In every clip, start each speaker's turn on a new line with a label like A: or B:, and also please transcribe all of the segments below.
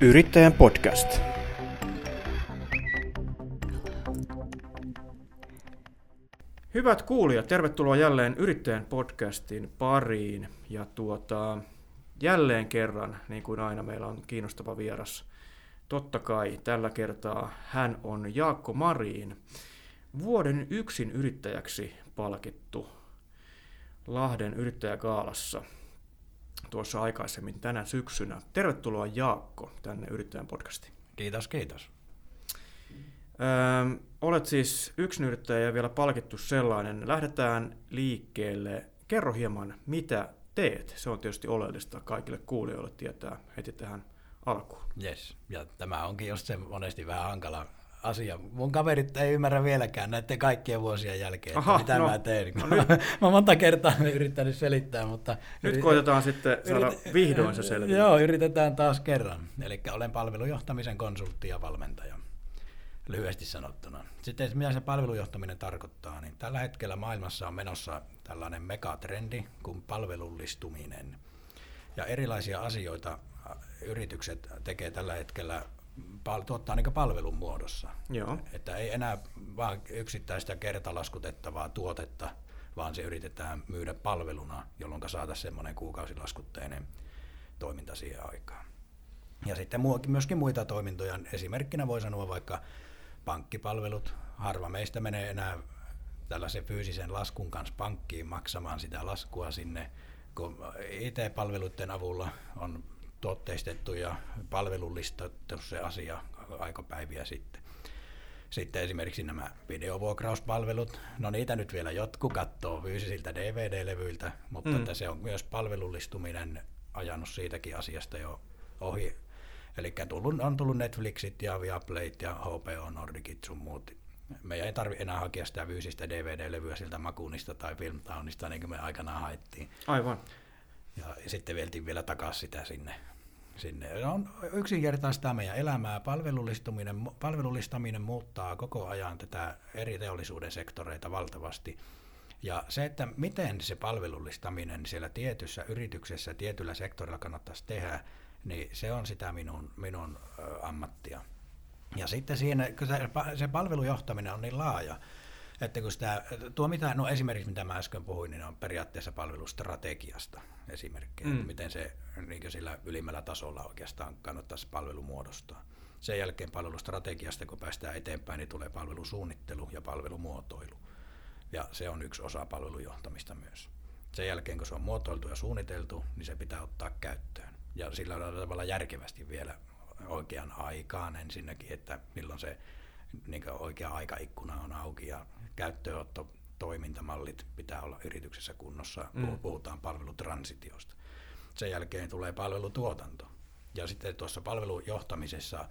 A: Yrittäjän podcast. Hyvät kuulijat, tervetuloa jälleen Yrittäjän podcastin pariin. Ja tuota, jälleen kerran, niin kuin aina, meillä on kiinnostava vieras. Totta kai tällä kertaa hän on Jaakko Mariin, vuoden yksin yrittäjäksi palkittu Lahden yrittäjäkaalassa tuossa aikaisemmin tänä syksynä. Tervetuloa Jaakko tänne Yrittäjän podcastiin.
B: Kiitos, kiitos.
A: Öö, olet siis yrittäjä ja vielä palkittu sellainen. Lähdetään liikkeelle. Kerro hieman, mitä teet. Se on tietysti oleellista kaikille kuulijoille tietää heti tähän alkuun.
B: Yes. Ja tämä onkin just se monesti vähän hankala asia. Mun kaverit ei ymmärrä vieläkään näiden kaikkien vuosien jälkeen, Aha, mitä no, mä teen. No nyt. mä monta kertaa yrittänyt selittää, mutta...
A: Nyt yrit... koitetaan sitten saada yrit... vihdoin se selville.
B: Joo, yritetään taas kerran. Eli olen palvelujohtamisen konsultti ja valmentaja, lyhyesti sanottuna. Sitten mitä se palvelujohtaminen tarkoittaa, niin tällä hetkellä maailmassa on menossa tällainen megatrendi kuin palvelullistuminen. Ja erilaisia asioita yritykset tekee tällä hetkellä pal- tuottaa niin palvelun muodossa.
A: Joo.
B: Että ei enää vain yksittäistä kertalaskutettavaa tuotetta, vaan se yritetään myydä palveluna, jolloin saataisiin semmoinen kuukausilaskutteinen toiminta siihen aikaan. Ja sitten myöskin muita toimintoja. Esimerkkinä voi sanoa vaikka pankkipalvelut. Harva meistä menee enää tällaisen fyysisen laskun kanssa pankkiin maksamaan sitä laskua sinne, kun IT-palveluiden avulla on tuotteistettu ja palvelullistettu se asia aikapäiviä sitten. Sitten esimerkiksi nämä videovuokrauspalvelut, no niitä nyt vielä jotkut katsoo fyysisiltä DVD-levyiltä, mutta mm. että se on myös palvelullistuminen ajanut siitäkin asiasta jo ohi. Eli on tullut Netflixit ja Viaplayt ja HBO Nordicit sun muut. Me ei tarvitse enää hakea sitä fyysistä DVD-levyä siltä Makuunista tai Filmtownista, niin kuin me aikanaan haettiin.
A: Aivan.
B: Ja sitten vieltiin vielä takaisin sitä sinne. Sinne. On yksinkertaistaa meidän elämää. Palvelullistaminen, palvelullistaminen muuttaa koko ajan tätä eri teollisuuden sektoreita valtavasti. Ja se, että miten se palvelullistaminen siellä tietyssä yrityksessä, tietyllä sektorilla kannattaisi tehdä, niin se on sitä minun, minun ammattia. Ja sitten siinä, kun se palvelujohtaminen on niin laaja, että kun sitä, tuo mitä, no esimerkiksi mitä mä äsken puhuin, niin on periaatteessa palvelustrategiasta esimerkkejä, mm. että miten se niin sillä ylimmällä tasolla oikeastaan kannattaisi palvelu muodostaa. Sen jälkeen palvelustrategiasta, kun päästään eteenpäin, niin tulee palvelusuunnittelu ja palvelumuotoilu. Ja se on yksi osa palvelujohtamista myös. Sen jälkeen, kun se on muotoiltu ja suunniteltu, niin se pitää ottaa käyttöön. Ja sillä tavalla järkevästi vielä oikean aikaan ensinnäkin, että milloin se niin oikea aikaikkuna on auki ja käyttöönotto toimintamallit pitää olla yrityksessä kunnossa, mm. puhutaan palvelutransitiosta. Sen jälkeen tulee palvelutuotanto. Ja sitten tuossa palvelujohtamisessa,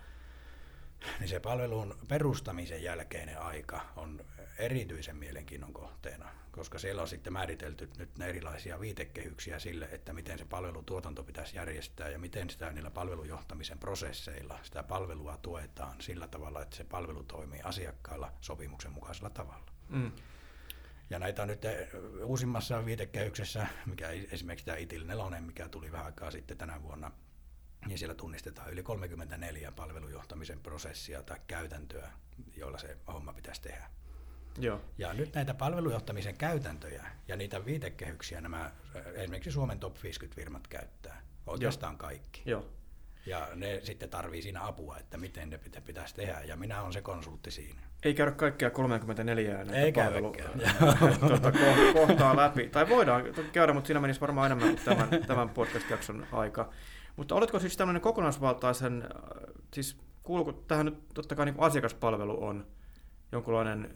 B: niin se palvelun perustamisen jälkeinen aika on erityisen mielenkiinnon kohteena, koska siellä on sitten määritelty nyt ne erilaisia viitekehyksiä sille, että miten se palvelutuotanto pitäisi järjestää ja miten sitä niillä palvelujohtamisen prosesseilla sitä palvelua tuetaan sillä tavalla, että se palvelu toimii asiakkailla sopimuksen mukaisella tavalla. Mm. Ja näitä on nyt eh, uusimmassa viitekehyksessä, mikä esimerkiksi tämä ITIL 4, mikä tuli vähän aikaa sitten tänä vuonna, niin siellä tunnistetaan yli 34 palvelujohtamisen prosessia tai käytäntöä, joilla se homma pitäisi tehdä.
A: Joo.
B: Ja nyt näitä palvelujohtamisen käytäntöjä ja niitä viitekehyksiä nämä eh, esimerkiksi Suomen top 50 firmat käyttää. Oikeastaan Joo. kaikki.
A: Joo.
B: Ja ne sitten tarvii siinä apua, että miten ne pitäisi tehdä, ja minä olen se konsultti siinä.
A: Ei käydä kaikkia 34 näitä Ei palvelu, tuota, kohtaa läpi. Tai voidaan käydä, mutta siinä menisi varmaan enemmän kuin tämän, tämän podcast-jakson aika. Mutta oletko siis tämmöinen kokonaisvaltaisen, äh, siis kuuluuko tähän nyt totta kai niin asiakaspalvelu on jonkunlainen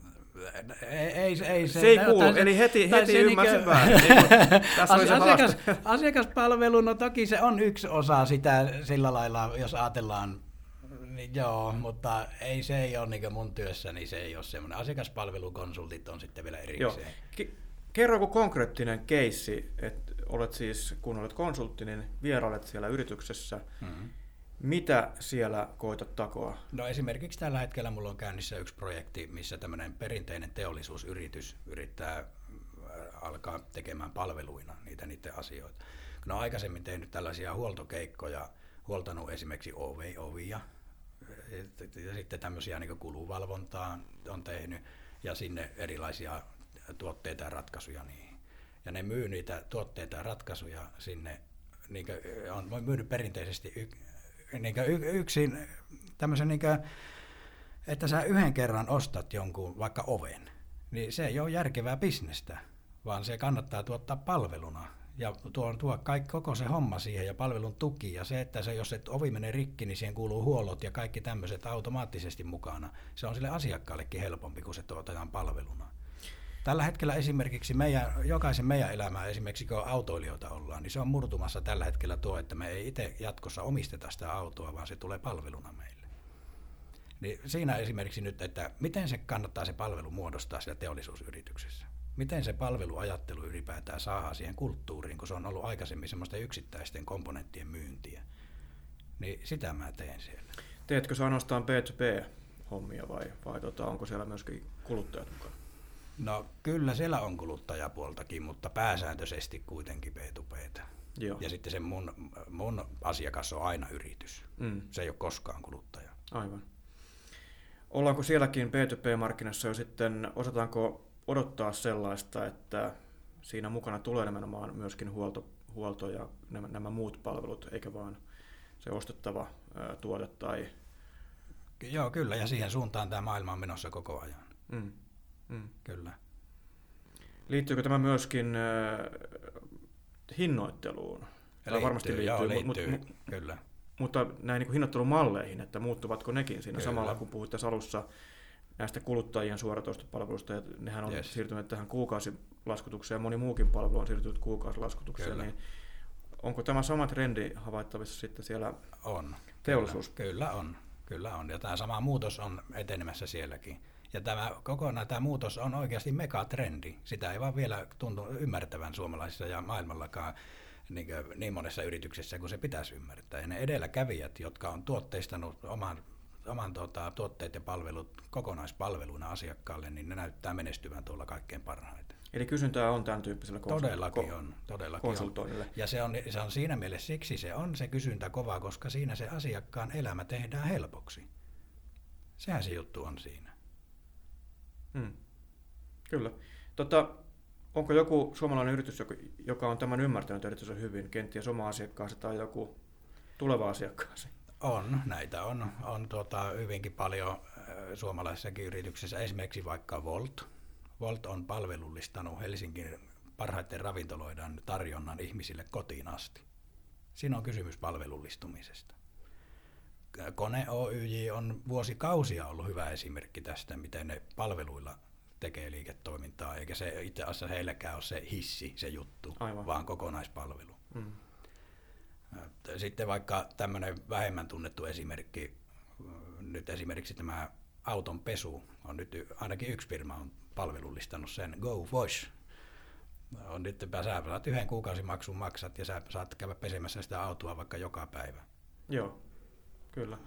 B: ei, ei, ei
A: se, se ei kuulu, tämän, eli heti, heti ymmärsin niin väärin.
B: Tässä asiakas, asiakaspalvelu, no toki se on yksi osa sitä sillä lailla, jos ajatellaan, niin joo, mutta ei se ei ole niin mun työssä, niin se ei ole semmoinen. Asiakaspalvelukonsultit on sitten vielä erikseen. Joo.
A: Kerro joku konkreettinen keissi, että olet siis, kun olet konsultti, niin vierailet siellä yrityksessä, mm-hmm. Mitä siellä koitat takoa?
B: No esimerkiksi tällä hetkellä mulla on käynnissä yksi projekti, missä tämmöinen perinteinen teollisuusyritys yrittää äh, alkaa tekemään palveluina niitä niiden asioita. On aikaisemmin tehnyt tällaisia huoltokeikkoja huoltanut esimerkiksi OV-ovia, ja sitten tämmöisiä niin kuluvalvontaa on tehnyt, ja sinne erilaisia tuotteita ja ratkaisuja niihin. Ja ne myy niitä tuotteita ja ratkaisuja sinne, niin on myynyt perinteisesti niin yksin tämmöisen, niin kuin, että sä yhden kerran ostat jonkun vaikka oven, niin se ei ole järkevää bisnestä, vaan se kannattaa tuottaa palveluna ja tuo, tuo kaikki, koko se homma siihen ja palvelun tuki ja se, että se, jos et ovi menee rikki, niin siihen kuuluu huollot ja kaikki tämmöiset automaattisesti mukana. Se on sille asiakkaallekin helpompi, kun se tuotetaan palveluna. Tällä hetkellä esimerkiksi meidän, jokaisen meidän elämää, esimerkiksi kun autoilijoita ollaan, niin se on murtumassa tällä hetkellä tuo, että me ei itse jatkossa omisteta sitä autoa, vaan se tulee palveluna meille. Niin siinä esimerkiksi nyt, että miten se kannattaa se palvelu muodostaa siellä teollisuusyrityksessä miten se palveluajattelu ylipäätään saadaan siihen kulttuuriin, kun se on ollut aikaisemmin semmoista yksittäisten komponenttien myyntiä. Niin sitä mä teen siellä.
A: Teetkö sä ainoastaan B2B-hommia vai, vai tota, onko siellä myöskin kuluttajat mukana?
B: No kyllä siellä on kuluttajapuoltakin, mutta pääsääntöisesti kuitenkin B2B. Joo. Ja sitten se mun, mun asiakas on aina yritys. Mm. Se ei ole koskaan kuluttaja.
A: Aivan. Ollaanko sielläkin B2B-markkinassa jo sitten, osataanko odottaa sellaista, että siinä mukana tulee nimenomaan myöskin huolto, huolto ja nämä, nämä muut palvelut, eikä vaan se ostettava ää, tuote tai...
B: Joo, kyllä, ja siihen suuntaan tämä maailma on menossa koko ajan. Mm. Mm. Kyllä.
A: Liittyykö tämä myöskin äh, hinnoitteluun?
B: Liittyy, varmasti liittyy, joo, liittyy mut, mut, kyllä.
A: Mutta näin niin hinnoittelumalleihin, että muuttuvatko nekin siinä kyllä. samalla, kun puhuit tässä alussa näistä kuluttajien suoratoistopalveluista, ja nehän on yes. siirtyneet tähän kuukausilaskutukseen, ja moni muukin palvelu on siirtynyt kuukausilaskutukseen, kyllä. niin onko tämä sama trendi havaittavissa sitten siellä
B: on,
A: teollisuus?
B: Kyllä, kyllä on, kyllä on, ja tämä sama muutos on etenemässä sielläkin. Ja tämä kokonaan tämä muutos on oikeasti megatrendi. Sitä ei vaan vielä tuntu ymmärtävän suomalaisissa ja maailmallakaan niin, niin monessa yrityksessä kuin se pitäisi ymmärtää. Ja ne edelläkävijät, jotka on tuotteistanut oman oman tuota, tuotteet ja palvelut kokonaispalveluna asiakkaalle, niin ne näyttää menestyvän tuolla kaikkein parhaiten.
A: Eli kysyntää on tämän tyyppisellä
B: konsul- Todellakin on. Todellakin konsultoinnille. On. Ja se on, se on siinä mielessä siksi se on se kysyntä kova, koska siinä se asiakkaan elämä tehdään helpoksi. Sehän se juttu on siinä.
A: Hmm. Kyllä. Tota, onko joku suomalainen yritys, joka on tämän ymmärtänyt erityisen hyvin, kenties oma asiakkaasi tai joku tuleva asiakkaasi?
B: On, näitä on, on tuota, hyvinkin paljon äh, suomalaisissakin yrityksissä, esimerkiksi vaikka Volt. Volt on palvelullistanut Helsingin parhaiten ravintoloiden tarjonnan ihmisille kotiin asti. Siinä on kysymys palvelullistumisesta. Kone Oyj on vuosikausia ollut hyvä esimerkki tästä, miten ne palveluilla tekee liiketoimintaa, eikä se itse asiassa heillekään ole se hissi, se juttu, Aivan. vaan kokonaispalvelu. Mm. Sitten vaikka tämmöinen vähemmän tunnettu esimerkki, nyt esimerkiksi tämä auton pesu, on nyt ainakin yksi firma on palvelullistanut sen, Go Wash. On nyt, sä saat yhden kuukausimaksun maksat ja sä saat käydä pesemässä sitä autoa vaikka joka päivä.
A: Joo, kyllä.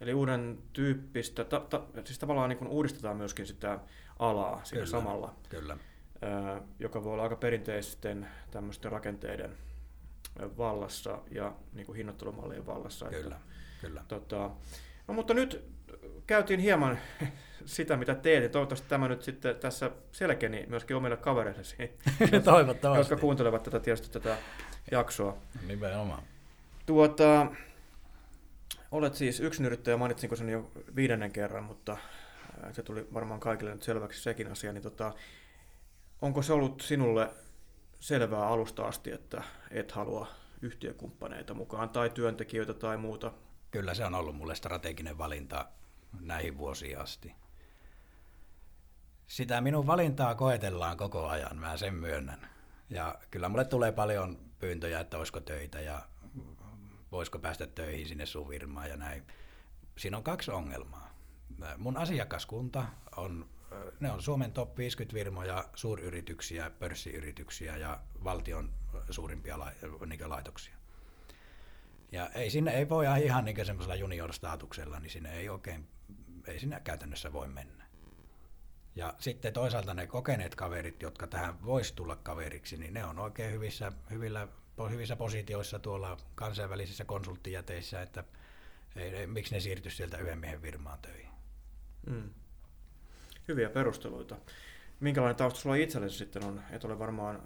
A: Eli uuden tyyppistä, ta, ta, siis tavallaan niin uudistetaan myöskin sitä alaa siinä kyllä, samalla.
B: Kyllä.
A: joka voi olla aika perinteisten tämmöisten rakenteiden vallassa ja niin kuin hinnoittelumallien vallassa.
B: Kyllä, että, kyllä.
A: Tota, no, mutta nyt käytiin hieman sitä, mitä teet, toivottavasti tämä nyt sitten tässä selkeni myöskin omille kavereillesi, jotka kuuntelevat tätä, tietysti tätä jaksoa.
B: Nimenomaan.
A: Tuota, olet siis yrittäjä, mainitsinko sen jo viidennen kerran, mutta se tuli varmaan kaikille nyt selväksi sekin asia, niin tota, onko se ollut sinulle selvää alusta asti, että et halua yhtiökumppaneita mukaan tai työntekijöitä tai muuta?
B: Kyllä se on ollut mulle strateginen valinta näihin vuosiin asti. Sitä minun valintaa koetellaan koko ajan, mä sen myönnän. Ja kyllä mulle tulee paljon pyyntöjä, että olisiko töitä ja voisiko päästä töihin sinne sun firmaan ja näin. Siinä on kaksi ongelmaa. Mun asiakaskunta on ne on Suomen top 50 firmoja, suuryrityksiä, pörssiyrityksiä ja valtion suurimpia laitoksia. Ja ei sinne ei voi ihan niin semmoisella junior-statuksella, niin sinne ei oikein, ei sinne käytännössä voi mennä. Ja sitten toisaalta ne kokeneet kaverit, jotka tähän voisi tulla kaveriksi, niin ne on oikein hyvissä, hyvillä hyvissä positioissa tuolla kansainvälisissä konsulttijäteissä, että ei, ei, miksi ne siirtyi sieltä yhden miehen firmaan töihin.
A: Mm. Hyviä perusteluita. Minkälainen tausta sulla itsellesi sitten on? Et ole varmaan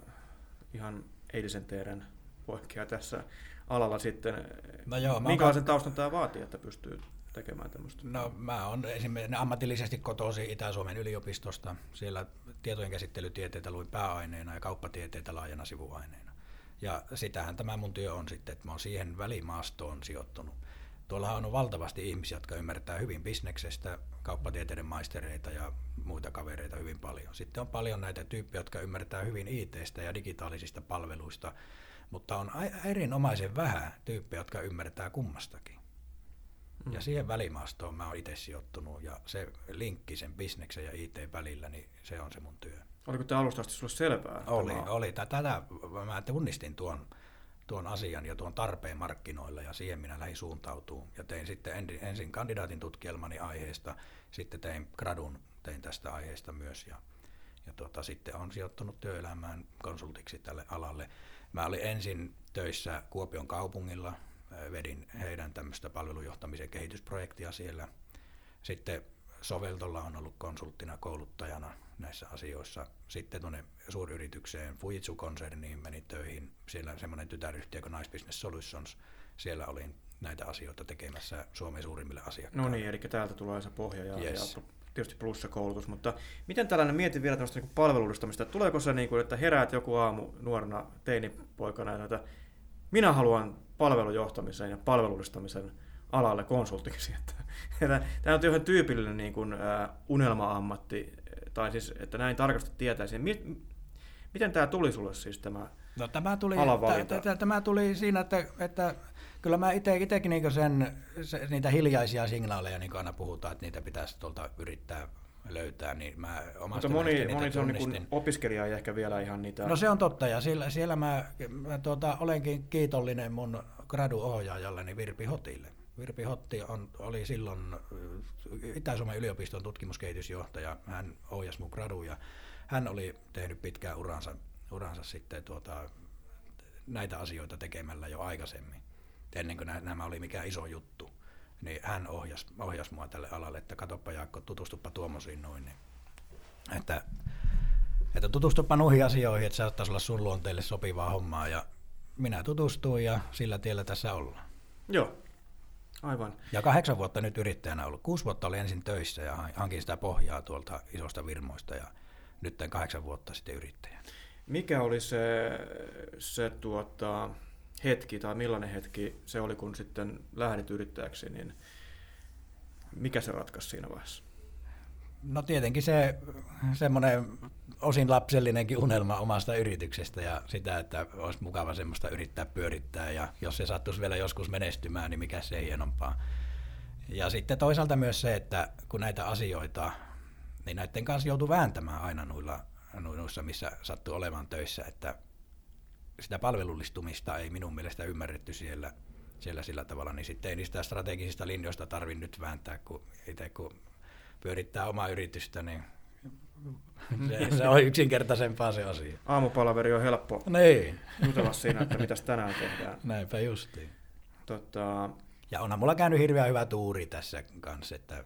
A: ihan eilisen teidän poikkea tässä alalla sitten.
B: No joo,
A: Minkälaisen taustan tämä vaatii, että pystyy tekemään tämmöistä?
B: No mä oon esimerkiksi ammatillisesti kotoisin Itä-Suomen yliopistosta. Siellä tietojen käsittelytieteitä luin pääaineena ja kauppatieteitä laajana sivuaineena. Ja sitähän tämä mun työ on sitten, että mä oon siihen välimaastoon sijoittunut. Tuolla on valtavasti ihmisiä, jotka ymmärtää hyvin bisneksestä, kauppatieteiden maistereita ja muita kavereita hyvin paljon. Sitten on paljon näitä tyyppejä, jotka ymmärtää hyvin ITstä ja digitaalisista palveluista, mutta on erinomaisen vähän tyyppejä, jotka ymmärtää kummastakin. Mm. Ja siihen välimaastoon mä oon itse sijoittunut ja se linkki sen bisneksen ja IT välillä, niin se on se mun työ.
A: Oliko tämä alusta asti sulle selvää?
B: Oli, tämä... oli. Tätä mä tunnistin tuon, tuon asian ja tuon tarpeen markkinoilla ja siihen minä lähdin suuntautumaan. Ja tein sitten ensin kandidaatin tutkielmani aiheesta, sitten tein gradun, tein tästä aiheesta myös ja, ja tuota, sitten on sijoittunut työelämään konsultiksi tälle alalle. Mä olin ensin töissä Kuopion kaupungilla, vedin heidän tämmöistä palvelujohtamisen kehitysprojektia siellä. Sitten Soveltolla on ollut konsulttina kouluttajana näissä asioissa. Sitten tuonne suuryritykseen Fujitsu-konserniin meni töihin. Siellä semmoinen tytäryhtiö kuin Nice Business Solutions. Siellä olin näitä asioita tekemässä Suomen suurimmille asiakkaille.
A: No niin, eli täältä tulee se pohja ja, yes. ja tietysti plussa koulutus, mutta miten tällainen, mietin vielä tämmöistä niin palvelullistamista, tuleeko se niin kuin, että heräät joku aamu nuorena teinipoikana, että minä haluan palvelujohtamisen ja palvelullistamisen alalle konsultiksi. Että, tämä on ihan tyypillinen niin kuin, uh, unelma-ammatti, tai siis, että näin tarkasti tietäisin. Miten tämä tuli sulle siis tämä
B: No tämä tuli, t- tämä tuli siinä, että, että kyllä mä itsekin niin sen, se, niitä hiljaisia signaaleja, niin kuin aina puhutaan, että niitä pitäisi tuolta yrittää löytää, niin mä omasta
A: Mutta moni, moni se on niin opiskelija ei ehkä vielä ihan niitä...
B: No se on totta, ja siellä, siellä mä, mä tuota, olenkin kiitollinen mun graduohjaajalleni Virpi Hotille. Virpi Hotti on, oli silloin Itä-Suomen yliopiston tutkimuskehitysjohtaja, hän ohjasi mun gradu, ja hän oli tehnyt pitkään uransa, uransa sitten tuota, näitä asioita tekemällä jo aikaisemmin, ennen kuin nämä oli mikään iso juttu niin hän ohjasi, ohjasi mua tälle alalle, että katoppa Jaakko, tutustuppa tuommoisiin noin. Niin, että, että tutustuppa noihin asioihin, että saattaisi olla sun luonteelle sopivaa hommaa. Ja minä tutustuin ja sillä tiellä tässä ollaan.
A: Joo, aivan.
B: Ja kahdeksan vuotta nyt yrittäjänä ollut. Kuusi vuotta oli ensin töissä ja hankin sitä pohjaa tuolta isosta virmoista ja nyt kahdeksan vuotta sitten yrittäjä.
A: Mikä oli se, se tuota, hetki tai millainen hetki se oli, kun sitten lähdit yrittäjäksi, niin mikä se ratkaisi siinä vaiheessa?
B: No tietenkin se semmoinen osin lapsellinenkin unelma omasta yrityksestä ja sitä, että olisi mukava semmoista yrittää pyörittää ja jos se sattuisi vielä joskus menestymään, niin mikä se ei hienompaa. Ja sitten toisaalta myös se, että kun näitä asioita, niin näiden kanssa joutuu vääntämään aina noilla, noissa, missä sattuu olemaan töissä, että sitä palvelullistumista ei minun mielestä ymmärretty siellä, siellä sillä tavalla, niin sitten ei niistä strategisista linjoista tarvitse nyt vääntää, kun itse kun pyörittää omaa yritystä, niin se, se on yksinkertaisempaa se asia.
A: Aamupalaveri on helppo
B: niin.
A: jutella siinä, että mitä tänään tehdään.
B: Näinpä justiin.
A: Tota...
B: Ja onhan mulla käynyt hirveän hyvä tuuri tässä kanssa, että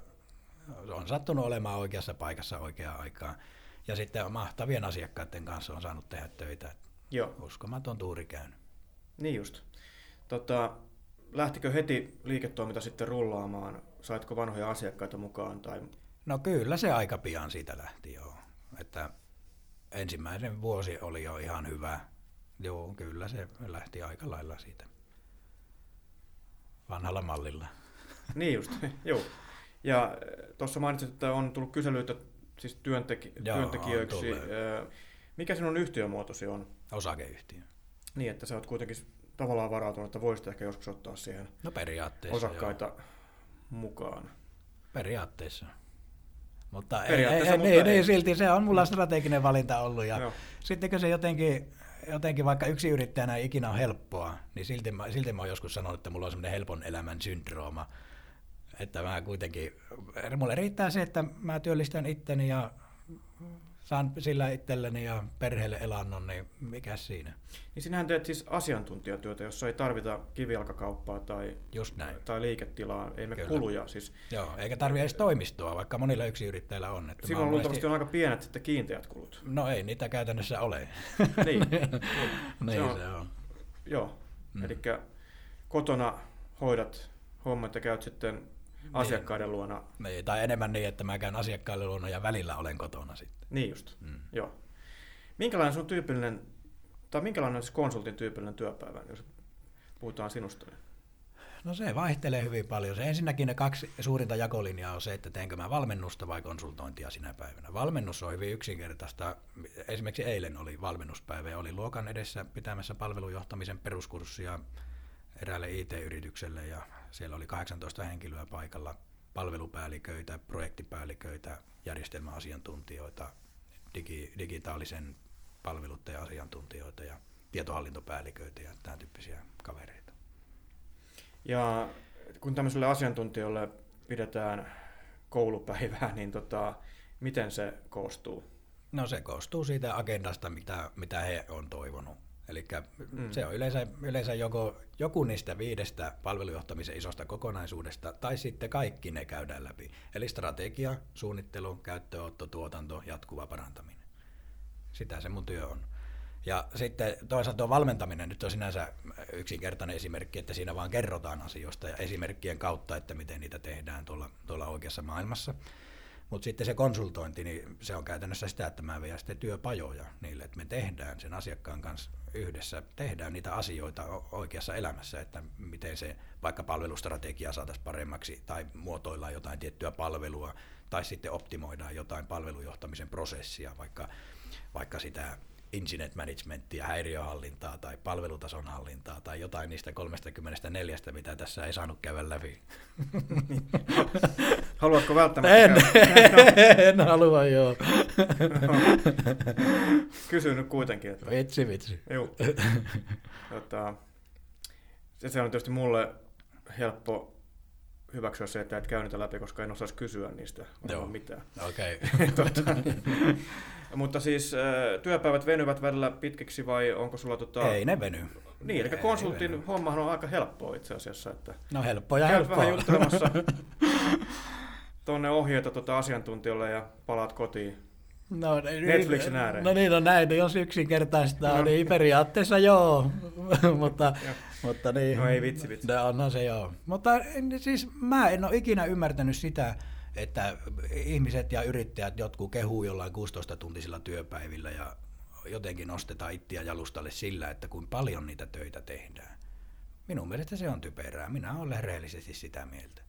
B: on sattunut olemaan oikeassa paikassa oikeaan aikaan. Ja sitten mahtavien asiakkaiden kanssa on saanut tehdä töitä.
A: Joo.
B: Uskomaton tuuri käynyt.
A: Niin just. Tota, lähtikö heti liiketoiminta sitten rullaamaan? Saitko vanhoja asiakkaita mukaan? Tai...
B: No kyllä se aika pian siitä lähti joo. Että ensimmäisen vuosi oli jo ihan hyvä. Joo, kyllä se lähti aika lailla siitä vanhalla mallilla.
A: Niin just, joo. Ja eh, tuossa mainitsit, että on tullut kyselyitä siis työntek- joo, työntekijöiksi. Mikä sinun yhtiömuotosi on?
B: Osakeyhtiö.
A: Niin, että sä oot kuitenkin tavallaan varautunut, että voisit ehkä joskus ottaa siihen
B: no periaatteessa,
A: osakkaita joo. mukaan.
B: Periaatteessa. Mutta, ei, ei, mutta niin, ei. Niin, silti se on mulla strateginen valinta ollut. Ja sitten kun se jotenkin, jotenkin vaikka yksi yrittäjänä ei ikinä ole helppoa, niin silti mä, silti mä oon joskus sanonut, että mulla on semmoinen helpon elämän syndrooma. Että mä kuitenkin, mulle riittää se, että mä työllistän itteni ja saan sillä itselleni ja perheelle elannon, niin mikä siinä?
A: Niin sinähän teet siis asiantuntijatyötä, jossa ei tarvita kivijalkakauppaa tai,
B: Just näin.
A: tai liiketilaa, ei me
B: Kyllä.
A: kuluja. Siis
B: Joo, eikä tarvi edes toimistoa, vaikka monilla yksiyrittäjillä on. Että
A: silloin luultavasti on aika pienet sitten kiinteät kulut.
B: No ei niitä käytännössä ole.
A: niin,
B: niin
A: Se on-
B: se on.
A: joo.
B: Mm.
A: Eli kotona hoidat hommat ja käyt sitten asiakkaiden luona.
B: Niin, tai enemmän niin, että mä käyn asiakkaille luona ja välillä olen kotona sitten.
A: Niin just,
B: Mm.
A: joo. Minkälainen sun tyypillinen, tai minkälainen on siis konsultin tyypillinen työpäivä, jos puhutaan sinusta? niin?
B: No se vaihtelee hyvin paljon. Se ensinnäkin ne kaksi suurinta jakolinjaa on se, että teenkö mä valmennusta vai konsultointia sinä päivänä. Valmennus on hyvin yksinkertaista. Esimerkiksi eilen oli valmennuspäivä ja oli luokan edessä pitämässä palvelujohtamisen peruskurssia eräälle IT-yritykselle ja siellä oli 18 henkilöä paikalla, palvelupäälliköitä, projektipäälliköitä, järjestelmäasiantuntijoita, digi, digitaalisen palveluiden asiantuntijoita ja tietohallintopäälliköitä ja tämän tyyppisiä kavereita.
A: Ja kun tämmöiselle asiantuntijoille pidetään koulupäivää, niin tota, miten se koostuu?
B: No se koostuu siitä agendasta, mitä, mitä he on toivonut. Eli
A: Mm.
B: se on yleensä, yleensä joko, joku niistä viidestä palvelujohtamisen isosta kokonaisuudesta, tai sitten kaikki ne käydään läpi. Eli strategia, suunnittelu, käyttöönotto, tuotanto, jatkuva parantaminen. Sitä se mun työ on. Ja sitten toisaalta tuo valmentaminen nyt on sinänsä yksinkertainen esimerkki, että siinä vaan kerrotaan asioista ja esimerkkien kautta, että miten niitä tehdään tuolla, tuolla oikeassa maailmassa. Mutta sitten se konsultointi, niin se on käytännössä sitä, että mä vien sitten työpajoja niille, että me tehdään sen asiakkaan kanssa yhdessä, tehdään niitä asioita oikeassa elämässä, että miten se vaikka palvelustrategia saataisiin paremmaksi tai muotoillaan jotain tiettyä palvelua tai sitten optimoidaan jotain palvelujohtamisen prosessia, vaikka, vaikka sitä incident managementia, häiriöhallintaa tai palvelutason hallintaa tai jotain niistä 34, mitä tässä ei saanut käydä läpi.
A: Haluatko välttämättä
B: En,
A: käydä?
B: en halua joo.
A: Kysyn nyt kuitenkin. Että,
B: Vitsi, vitsi.
A: juu. tota, se, se on tietysti mulle helppo hyväksyä se, että et käy niitä läpi, koska en osaisi kysyä niistä
B: Joo.
A: mitään.
B: Okei.
A: tota, mutta siis työpäivät venyvät välillä pitkiksi vai onko sulla tota...
B: Ei ne veny.
A: Niin, eli
B: Ei
A: konsultin
B: veny.
A: hommahan on aika helppoa itse asiassa, että
B: No helppoa ja helppoa.
A: vähän juttelemassa tuonne ohjeita tota asiantuntijalle ja palaat kotiin.
B: No,
A: Netflixin ääreen.
B: No niin, no näin, niin jos yksinkertaista,
A: No.
B: niin periaatteessa joo, mutta, mutta niin.
A: No ei vitsi, vitsi.
B: No, onhan se joo. Mutta en- siis mä en ole ikinä ymmärtänyt sitä, että ihmiset ja yrittäjät jotkut kehuu jollain 16-tuntisilla työpäivillä ja jotenkin nostetaan ittiä jalustalle sillä, että kuin paljon niitä töitä tehdään. Minun mielestä se on typerää. Minä olen rehellisesti sitä mieltä.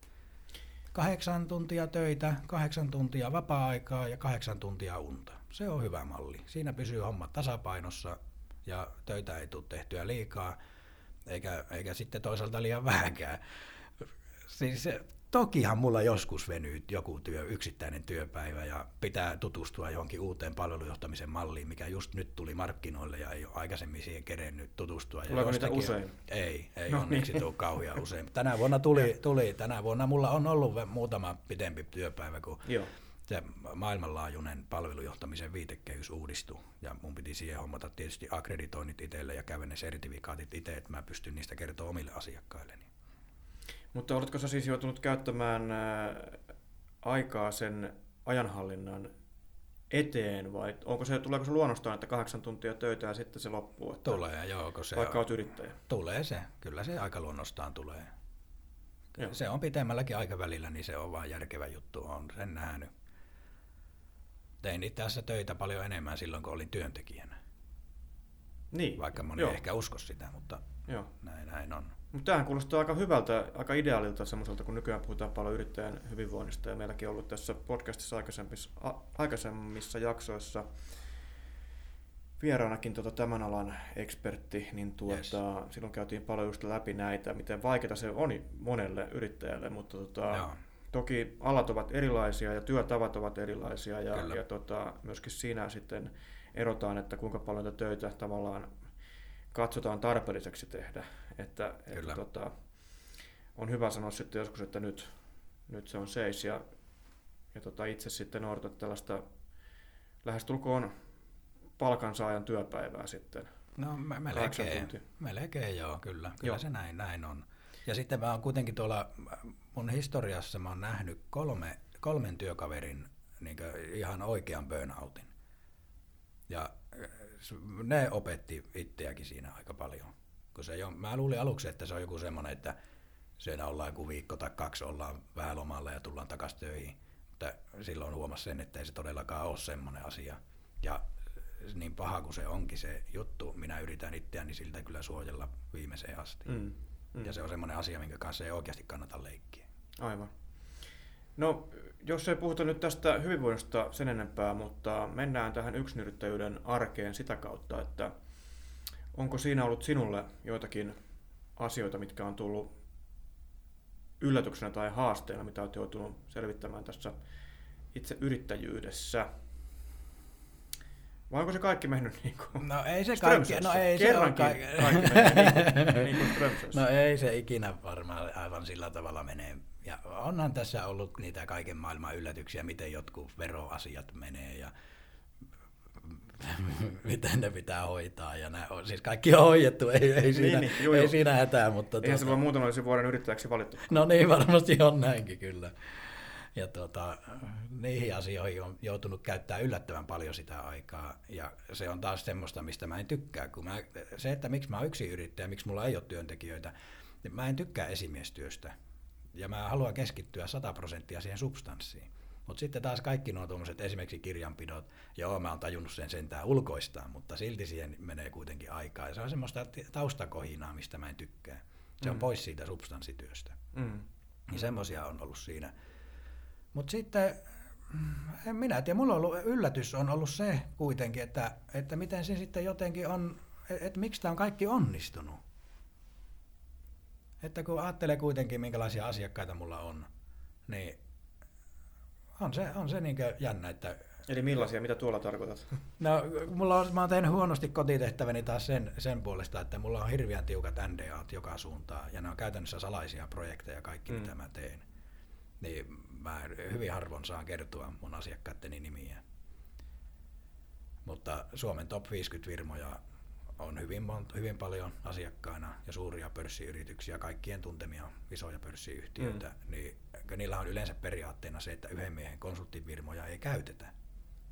B: Kahdeksan tuntia töitä, kahdeksan tuntia vapaa-aikaa ja kahdeksan tuntia unta. Se on hyvä malli. Siinä pysyy homma tasapainossa ja töitä ei tule tehtyä liikaa, eikä, eikä sitten toisaalta liian vähänkään. Siis tokihan mulla joskus venyy joku työ, yksittäinen työpäivä ja pitää tutustua johonkin uuteen palvelujohtamisen malliin, mikä just nyt tuli markkinoille ja ei ole aikaisemmin siihen kerennyt tutustua. Ja
A: Tuleeko niitä usein?
B: Ei, ei
A: No
B: onneksi
A: niin.
B: tule kauhean usein. Tänä vuonna tuli, tuli, tänä vuonna mulla on ollut muutama pitempi työpäivä, kun
A: Joo.
B: se maailmanlaajuinen palvelujohtamisen viitekehys uudistui. Ja mun piti siihen hommata tietysti akkreditoinnit itselle ja käydä ne sertifikaatit itse, että mä pystyn niistä kertoa omille asiakkailleni.
A: Mutta oletko sä siis joutunut käyttämään ää, aikaa sen ajanhallinnan eteen vai onko se, tuleeko se luonnostaan, että kahdeksan tuntia töitä ja sitten se loppuu? Että
B: Tulee, joo, kun se
A: vaikka
B: on,
A: olet yrittäjä.
B: tulee se, kyllä se aika luonnostaan tulee.
A: Joo.
B: Se on pitemmälläkin aikavälillä, niin se on vaan järkevä juttu, on sen nähnyt. Tein itse asiassa töitä paljon enemmän silloin, kun olin työntekijänä.
A: Niin,
B: Vaikka moni
A: joo,
B: ei ehkä usko sitä, mutta
A: joo.
B: näin, näin on.
A: Mutta tämähän kuulostaa aika hyvältä, aika ideaalilta semmoiselta, kun nykyään puhutaan paljon yrittäjän hyvinvoinnista ja meilläkin on ollut tässä podcastissa aikaisemmissa, a, aikaisemmissa jaksoissa vieraanakin tota tämän alan ekspertti, niin tuota,
B: Yes.
A: silloin käytiin paljon just läpi näitä, miten vaikeaa se on monelle yrittäjälle, mutta tota,
B: Joo.
A: toki alat ovat erilaisia ja työtavat ovat erilaisia ja,
B: Kyllä.
A: ja tota, myöskin siinä sitten erotaan, että kuinka paljon töitä tavallaan katsotaan tarpeelliseksi tehdä. Että, että
B: Kyllä.
A: tota, on hyvä sanoa sitten joskus, että nyt, nyt se on seis ja, ja tota, itse sitten noudatat tällaista lähestulkoon palkansaajan työpäivää sitten.
B: No me- melkein, melkein joo, kyllä. Kyllä
A: Joo.
B: se näin, näin on. Ja sitten mä oon kuitenkin tuolla mun historiassa mä oon nähnyt kolme, kolmen työkaverin niin ihan oikean burnoutin. Ja s- ne opetti itseäkin siinä aika paljon. Kun se ei ole, mä luulin aluksi, että se on joku semmoinen, että siellä ollaan joku viikko tai kaksi, ollaan vähän lomalla ja tullaan takaisin töihin. Mutta silloin huomasi sen, että ei se todellakaan ole semmoinen asia. Ja niin paha kuin se onkin se juttu, minä yritän itseäni siltä kyllä suojella viimeiseen asti.
A: Mm. Mm.
B: Ja se on semmoinen asia, minkä kanssa ei oikeasti kannata leikkiä.
A: Aivan. No, jos ei puhuta nyt tästä hyvinvoinnista sen enempää, mutta mennään tähän yksinyrittäjyyden arkeen sitä kautta, että onko siinä ollut sinulle joitakin asioita, mitkä on tullut yllätyksenä tai haasteena, mitä olet joutunut selvittämään tässä itse yrittäjyydessä? Vai onko se kaikki mennyt niin kuin
B: No ei se kaikki, no ei se
A: Kerrankin
B: ole kaikki.
A: kaikki menee niin kuin, niin kuin.
B: No ei se ikinä varmaan aivan sillä tavalla menee. Ja onhan tässä ollut niitä kaiken maailman yllätyksiä, miten jotkut veroasiat menee ja miten ne pitää hoitaa. Ja nää on, siis kaikki on hoidettu, ei, ei, siinä,
A: niin, juu,
B: ei
A: juu.
B: siinä hätää. Mutta
A: Eihän se
B: tuota-
A: voi muuten olisi vuoden yrittäjäksi valittu.
B: No niin, varmasti on näinkin kyllä. Ja tuota, niihin asioihin on joutunut käyttää yllättävän paljon sitä aikaa. Ja se on taas semmoista, mistä mä en tykkää. Kun mä, se, että miksi mä oon yksin yrittäjä, miksi mulla ei ole työntekijöitä, niin mä en tykkää esimiestyöstä. Ja mä haluan keskittyä 100 prosenttia siihen substanssiin. Mutta sitten taas kaikki nuo tuommoiset esimerkiksi kirjanpidot, joo mä oon tajunnut sen sentään ulkoistaan, mutta silti siihen menee kuitenkin aikaa. Ja se on semmoista taustakohinaa, mistä mä en tykkää. Se on
A: Mm.
B: pois siitä substanssityöstä.
A: Mm.
B: Niin semmoisia on ollut siinä. Mutta sitten, mm, en minä tiedä, mulla on ollut, yllätys on ollut se kuitenkin, että, että miten se sitten jotenkin on, että, että miksi tämä on kaikki onnistunut. Että kun ajattelee kuitenkin, minkälaisia asiakkaita mulla on, niin on se, on se niin jännä, että
A: Eli millaisia, mitä tuolla tarkoitat?
B: No, mulla on, mä oon tehnyt huonosti kotitehtäväni taas sen, sen puolesta, että mulla on hirveän tiukat NDAt joka suuntaan, ja ne on käytännössä salaisia projekteja kaikki,
A: Mm.
B: mm. mitä mä teen. Niin mä hyvin harvoin saan kertoa mun asiakkaitteni nimiä. Mutta Suomen top 50 firmoja on hyvin, hyvin paljon asiakkaina ja suuria pörssiyrityksiä, kaikkien tuntemia isoja pörssiyhtiöitä, mm. niin niillä on yleensä periaatteena se, että yhden miehen konsulttifirmoja ei käytetä.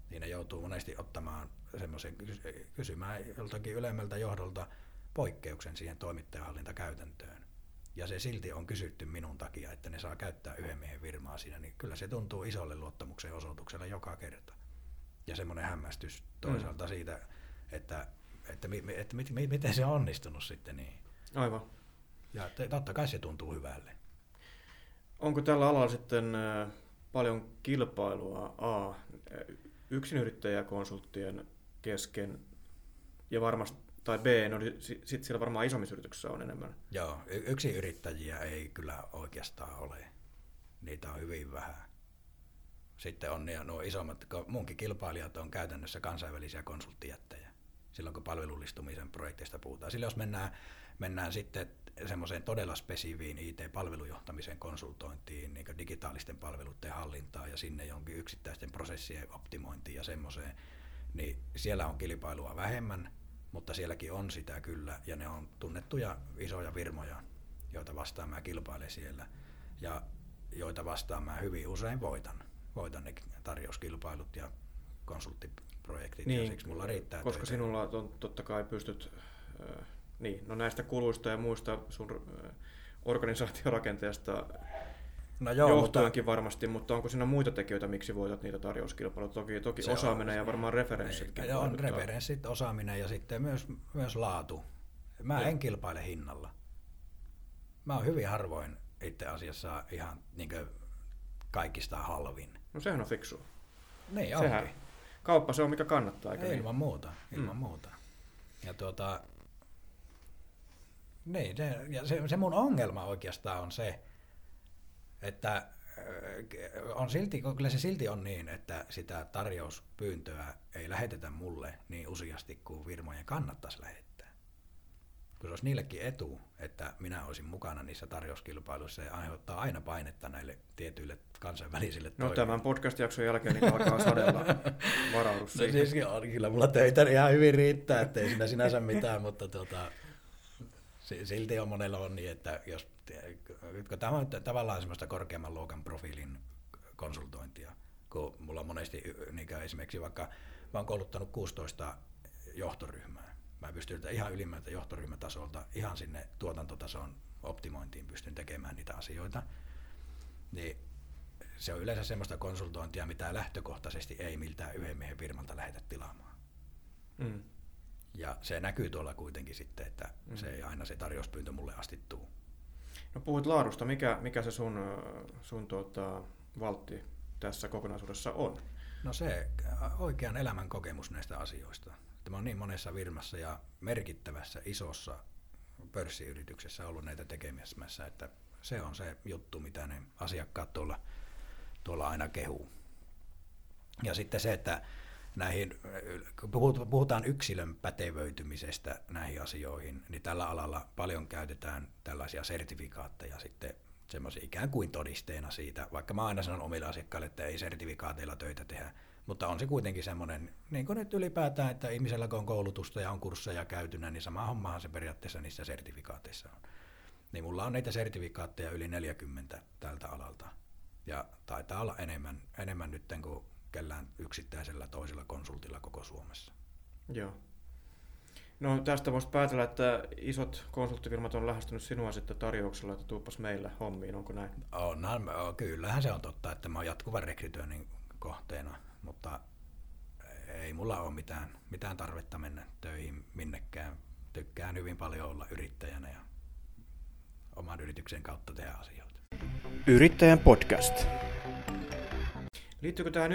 B: Siinä joutuu monesti ottamaan semmoisen kysy- kysymään joltakin ylemmältä johdolta poikkeuksen siihen toimittajahallintakäytäntöön. Ja se silti on kysytty minun takia, että ne saa käyttää yhden miehen firmaa siinä, niin kyllä se tuntuu isolle luottamuksen osoitukselle joka kerta. Ja semmoinen hämmästys toisaalta mm. siitä, että, että, mi, että mit, mi, miten se on onnistunut sitten niin.
A: Aivan.
B: Ja te, totta kai se tuntuu hyvälle.
A: Onko tällä alalla sitten äh, paljon kilpailua A, äh, yksinyrittäjäkonsulttien kesken ja varmasti, tai B, no sitten siellä varmaan isommissa yrityksissä on enemmän.
B: Joo, y- yksin yrittäjiä ei kyllä oikeastaan ole. Niitä on hyvin vähän. Sitten on ne, nuo isommat, munkin kilpailijat on käytännössä kansainvälisiä konsulttijättejä, silloin kun palvelullistumisen projekteista puhutaan. Sillä jos mennään, mennään sitten semmoiseen todella spesiviin IT-palvelujohtamisen konsultointiin, niin digitaalisten palveluiden hallintaan ja sinne jonkin yksittäisten prosessien optimointiin ja semmoiseen, niin siellä on kilpailua vähemmän, mutta sielläkin on sitä kyllä, ja ne on tunnettuja isoja firmoja, joita vastaan mä kilpailen siellä, ja joita vastaan mä hyvin usein voitan. Voitan ne tarjouskilpailut ja konsulttiprojektit, ja siksi mulla riittää
A: Niin, Koska
B: töitä.
A: sinulla on, totta kai pystyt, äh, niin, no näistä kuluista ja muista sun äh, organisaatiorakenteesta
B: no joo, mutta,
A: johtuenkin varmasti, mutta onko siinä muita tekijöitä, miksi voitat niitä tarjouskilpailuja? Toki, toki
B: Se on-
A: osaaminen ja varmaan referenssitkin.
B: Ei, on referenssit, osaaminen ja sitten myös, myös laatu. Mä
A: Joo.
B: en kilpaile hinnalla. Mä oon hyvin harvoin itse asiassa ihan niin kaikista halvin.
A: No sehän on fiksua.
B: Niin
A: Sehän,
B: onkin.
A: Kauppa se on mikä kannattaa, eikö
B: Ei,
A: niin?
B: ilman muuta, ilman
A: Mm.
B: muuta. Ja tuota, niin, se, ja se, se mun ongelma oikeastaan on se, että äh, on silti, kyllä se silti on niin, että sitä tarjouspyyntöä ei lähetetä mulle niin useasti kuin firmojen kannattaisi lähettää. Kun se olisi niillekin etu, että minä olisin mukana niissä tarjouskilpailuissa ja aiheuttaa aina painetta näille tietyille kansainvälisille
A: No
B: toimijoille.
A: tämän podcast-jakson jälkeen niin alkaa sadella varaudu
B: No siis on, kyllä mulla töitä ihan hyvin riittää, ettei siinä sinänsä mitään, mutta tota, si- silti on monella on niin, että jos, kun tämä on tavallaan semmoista korkeamman luokan profiilin konsultointia, kun mulla on monesti niin esimerkiksi vaikka, mä oon kouluttanut 16 johtoryhmää. Mä pystyn ihan ylimmältä johtoryhmätasolta ihan sinne tuotantotason optimointiin pystyn tekemään niitä asioita. Niin se on yleensä semmoista konsultointia, mitä lähtökohtaisesti ei miltään yhden miehen firmalta lähetä tilaamaan.
A: Mm.
B: Ja se näkyy tuolla kuitenkin sitten, että mm. se ei aina se tarjouspyyntö mulle asti tuu.
A: No puhuit laadusta. Mikä, mikä se sun, sun tuota, valtti tässä kokonaisuudessa on?
B: No se oikean elämän kokemus näistä asioista. Mä oon niin monessa firmassa ja merkittävässä isossa pörssiyrityksessä ollut näitä tekemässä, että se on se juttu, mitä ne asiakkaat tuolla, tuolla aina kehuu. Ja sitten se, että näihin, kun puhutaan yksilön pätevöitymisestä näihin asioihin, niin tällä alalla paljon käytetään tällaisia sertifikaatteja sitten semmoisia ikään kuin todisteena siitä, vaikka mä aina sanon omille asiakkaille, että ei sertifikaateilla töitä tehdä, mutta on se kuitenkin semmoinen, niin kuin nyt ylipäätään, että ihmisellä kun on koulutusta ja on kursseja käytynä, niin sama hommahan se periaatteessa niissä sertifikaateissa on. Niin mulla on niitä sertifikaatteja yli 40 tältä alalta, ja taitaa olla enemmän, enemmän nyt kuin kellään yksittäisellä toisella konsultilla koko Suomessa.
A: Joo. No tästä voisi päätellä, että isot konsulttifirmat on lähestynyt sinua sitten tarjouksella, että tuuppas meillä hommiin, onko näin?
B: Onhan, kyllähän se on totta, että mä oon jatkuvan rekrytoinnin kohteena, mutta ei mulla ole mitään, mitään tarvetta mennä töihin minnekään. Tykkään hyvin paljon olla yrittäjänä ja oman yrityksen kautta tehdä asioita.
A: Yrittäjän podcast. Liittyykö tähän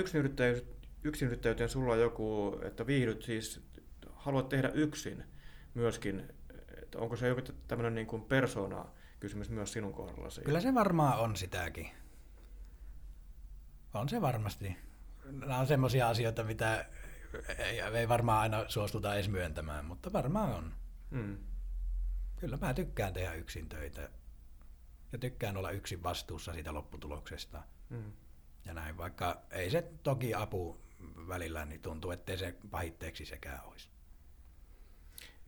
A: yksinyrittäjyyteen sulla joku, että viihdyt siis, haluat tehdä yksin myöskin, että onko se joku tämmöinen niin kuin persona kysymys myös sinun kohdallasi?
B: Kyllä se varmaan on sitäkin. On se varmasti. Nämä on semmoisia asioita, mitä ei, ei varmaan aina suostuta edes myöntämään, mutta varmaan on.
A: Mm.
B: Kyllä mä tykkään tehdä yksin töitä ja tykkään olla yksin vastuussa siitä lopputuloksesta.
A: Mm.
B: Ja näin, vaikka ei se toki apu välillä, niin tuntuu, ettei se pahitteeksi sekään olisi.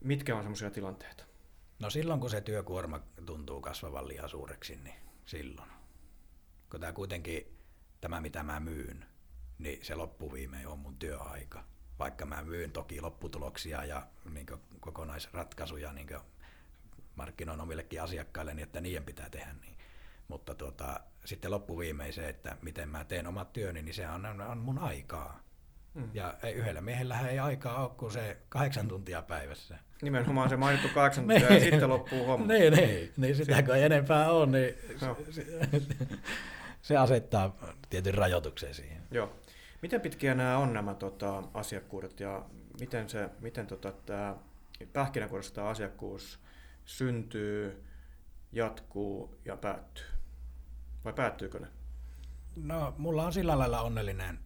A: Mitkä on semmoisia tilanteita?
B: No silloin, kun se työkuorma tuntuu kasvavan liian suureksi, niin silloin. Kun tämä kuitenkin, tämä mitä mä myyn, niin se loppuviimein on mun työaika. Vaikka mä myyn toki lopputuloksia ja niin kokonaisratkaisuja niin markkinoin omillekin asiakkaille, niin että niiden pitää tehdä niin. Mutta tuota, sitten loppuviimein se, että miten mä teen omat työni, niin se on, on mun aikaa. Mm. Ja ei, yhdellä miehellä ei aikaa ole kuin se kahdeksan tuntia päivässä.
A: Nimenomaan se mainittu kahdeksan tuntia ja sitten loppuu homma.
B: Niin, niin, niin sitä kun ei enempää ole, niin
A: no.
B: Se, se asettaa tietyn rajoituksen siihen.
A: Joo. Miten pitkiä nämä on nämä tota, asiakkuudet ja miten, se, miten tota, tämä pähkinänkuoressa tämä asiakkuus syntyy, jatkuu ja päättyy? Vai päättyykö ne?
B: No, mulla on sillä lailla onnellinen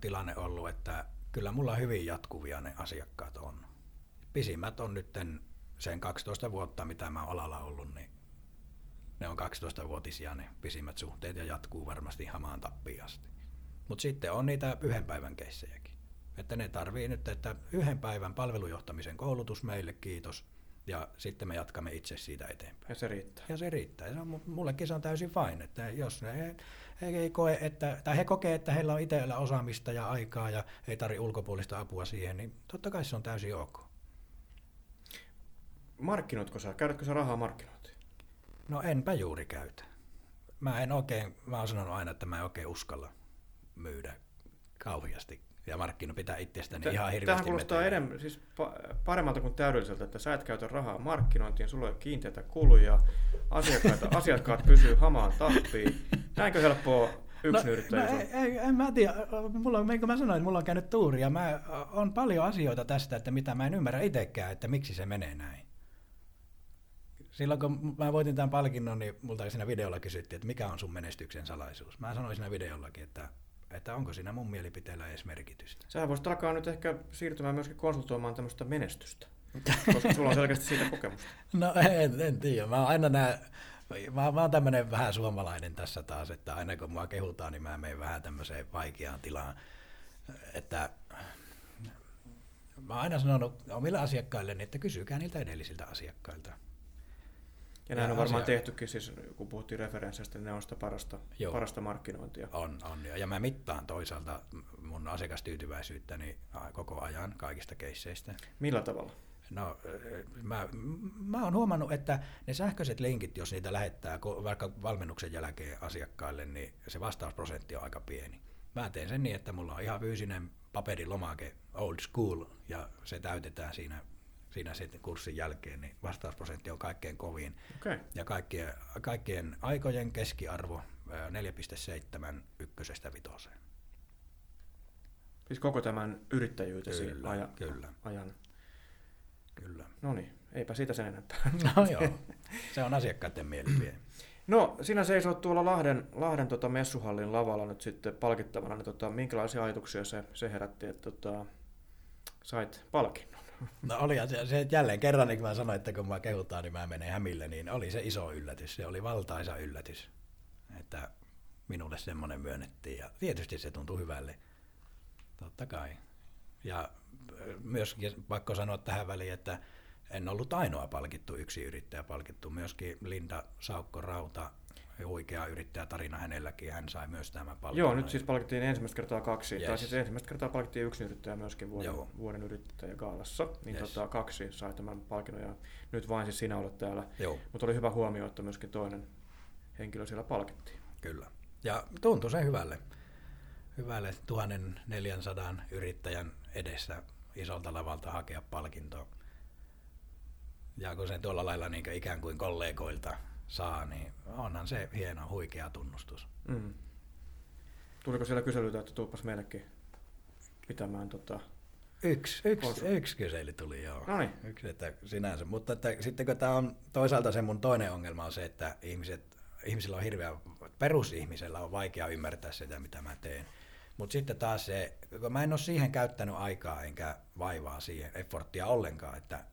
B: tilanne ollut, että kyllä mulla hyvin jatkuvia ne asiakkaat on. Pisimmät on nyt sen 12 vuotta, mitä mä alalla ollut, niin ne on 12-vuotisia ne pisimmät suhteet ja jatkuu varmasti hamaan tappiin asti. Mutta sitten on niitä yhden päivän keissejäkin. Että ne tarvii nyt, että yhden päivän palvelujohtamisen koulutus meille, kiitos. Ja sitten me jatkamme itse siitä eteenpäin.
A: Ja se riittää.
B: Ja se riittää. Ja mullekin se on täysin fine, että jos ne he, ei koe, että, tai he kokee, että heillä on itsellä osaamista ja aikaa ja ei tarvi ulkopuolista apua siihen, niin totta kai se on täysin ok.
A: Markkinoitko sä? Käydätkö sä rahaa markkinointiin?
B: No enpä juuri käytä. Mä en oikein, mä oon sanonut aina, että mä en oikein uskalla myydä kauheasti ja markkino pitää itsestäni ihan hirveästi
A: Tähän kuulostaa enemmän, siis paremmalta kuin täydelliseltä, että sä et käytä rahaa markkinointiin, sulla ei ole kiinteitä kuluja, asiakkaat, asiakkaat pysyy hamaan tappiin. Näinkö helppoa yksin no,
B: no, ei, ei, en mä tiedä, mulla on, niin kuin mä sanoin, että mulla on käynyt tuuri ja mä, on paljon asioita tästä, että mitä mä en ymmärrä itsekään, että miksi se menee näin. Silloin kun mä voitin tämän palkinnon, niin multa siinä videolla kysyttiin, että mikä on sun menestyksen salaisuus. Mä sanoin siinä videollakin, että että onko siinä mun mielipiteellä edes merkitystä.
A: Sä voisit alkaa nyt ehkä siirtymään myöskin konsultoimaan tämmöistä menestystä. koska sulla on selkeästi siitä kokemusta.
B: No en, en tiedä, mä oon aina nää, mä, mä oon tämmönen vähän suomalainen tässä taas, että aina kun mua kehutaan, niin mä menen vähän tämmöiseen vaikeaan tilaan, että mä oon aina sanonut omille asiakkaille, että kysykää niiltä edellisiltä asiakkailta.
A: Ja näin on varmaan asia... tehtykin, siis kun puhuttiin referensseistä, niin ne on sitä parasta, Joo. parasta markkinointia.
B: On, on. Ja mä mittaan toisaalta mun asiakastyytyväisyyttäni koko ajan kaikista keisseistä.
A: Millä tavalla?
B: No, mä, mä oon huomannut, että ne sähköiset linkit, jos niitä lähettää vaikka valmennuksen jälkeen asiakkaille, niin se vastausprosentti on aika pieni. Mä teen sen niin, että mulla on ihan fyysinen paperilomake old school, ja se täytetään siinä siinä sitten kurssin jälkeen, niin vastausprosentti on kaikkein kovin.
A: Okay.
B: Ja kaikkien, kaikkien aikojen keskiarvo 4,7 ykkösestä vitoseen.
A: Siis koko tämän yrittäjyytesi
B: kyllä,
A: aja,
B: kyllä.
A: ajan?
B: Kyllä.
A: No niin, eipä siitä sen enempää.
B: No joo, se on asiakkaiden mielipide.
A: No, sinä seisot tuolla Lahden, Lahden tota messuhallin lavalla nyt sitten palkittavana, niin tota, minkälaisia ajatuksia se, se herätti, että tota, sait palkinnon?
B: No oli se, se jälleen kerran, niin kun mä sanoin, että kun mä kehutaan, niin mä menen hämille, niin oli se iso yllätys. Se oli valtaisa yllätys, että minulle semmoinen myönnettiin. Ja tietysti se tuntui hyvälle, totta kai. Ja myöskin pakko sanoa tähän väliin, että en ollut ainoa palkittu yksi yrittäjä palkittu. Myöskin Linda Saukko Rauta huikea yrittäjätarina hänelläkin, hän sai myös tämän palkinnon.
A: Joo, nyt siis palkittiin ensimmäistä kertaa kaksi, yes. tai siis ensimmäistä kertaa palkittiin yksi yrittäjä myöskin vuoden, Joo. vuoden yrittäjä Gaalassa, niin yes. tota, kaksi sai tämän palkinnon ja nyt vain siis sinä olet täällä. Mutta oli hyvä huomio, että myöskin toinen henkilö siellä palkittiin.
B: Kyllä, ja tuntui se hyvälle, hyvälle 1400 yrittäjän edessä isolta lavalta hakea palkintoa. Ja kun se tuolla lailla niin ikään kuin kollegoilta saa, niin onhan se hieno, huikea tunnustus. Mm.
A: Tuliko siellä kyselyitä, että tuupas meillekin pitämään tota,
B: Yksi, yksi, yksi kysely tuli, joo.
A: Noniin.
B: Yksi, että sinänsä. Mutta että, sitten kun tämä on toisaalta se mun toinen ongelma on se, että ihmiset, ihmisillä on hirveä, perusihmisellä on vaikea ymmärtää sitä, mitä mä teen. Mutta sitten taas se, kun mä en ole siihen käyttänyt aikaa enkä vaivaa siihen, efforttia ollenkaan, että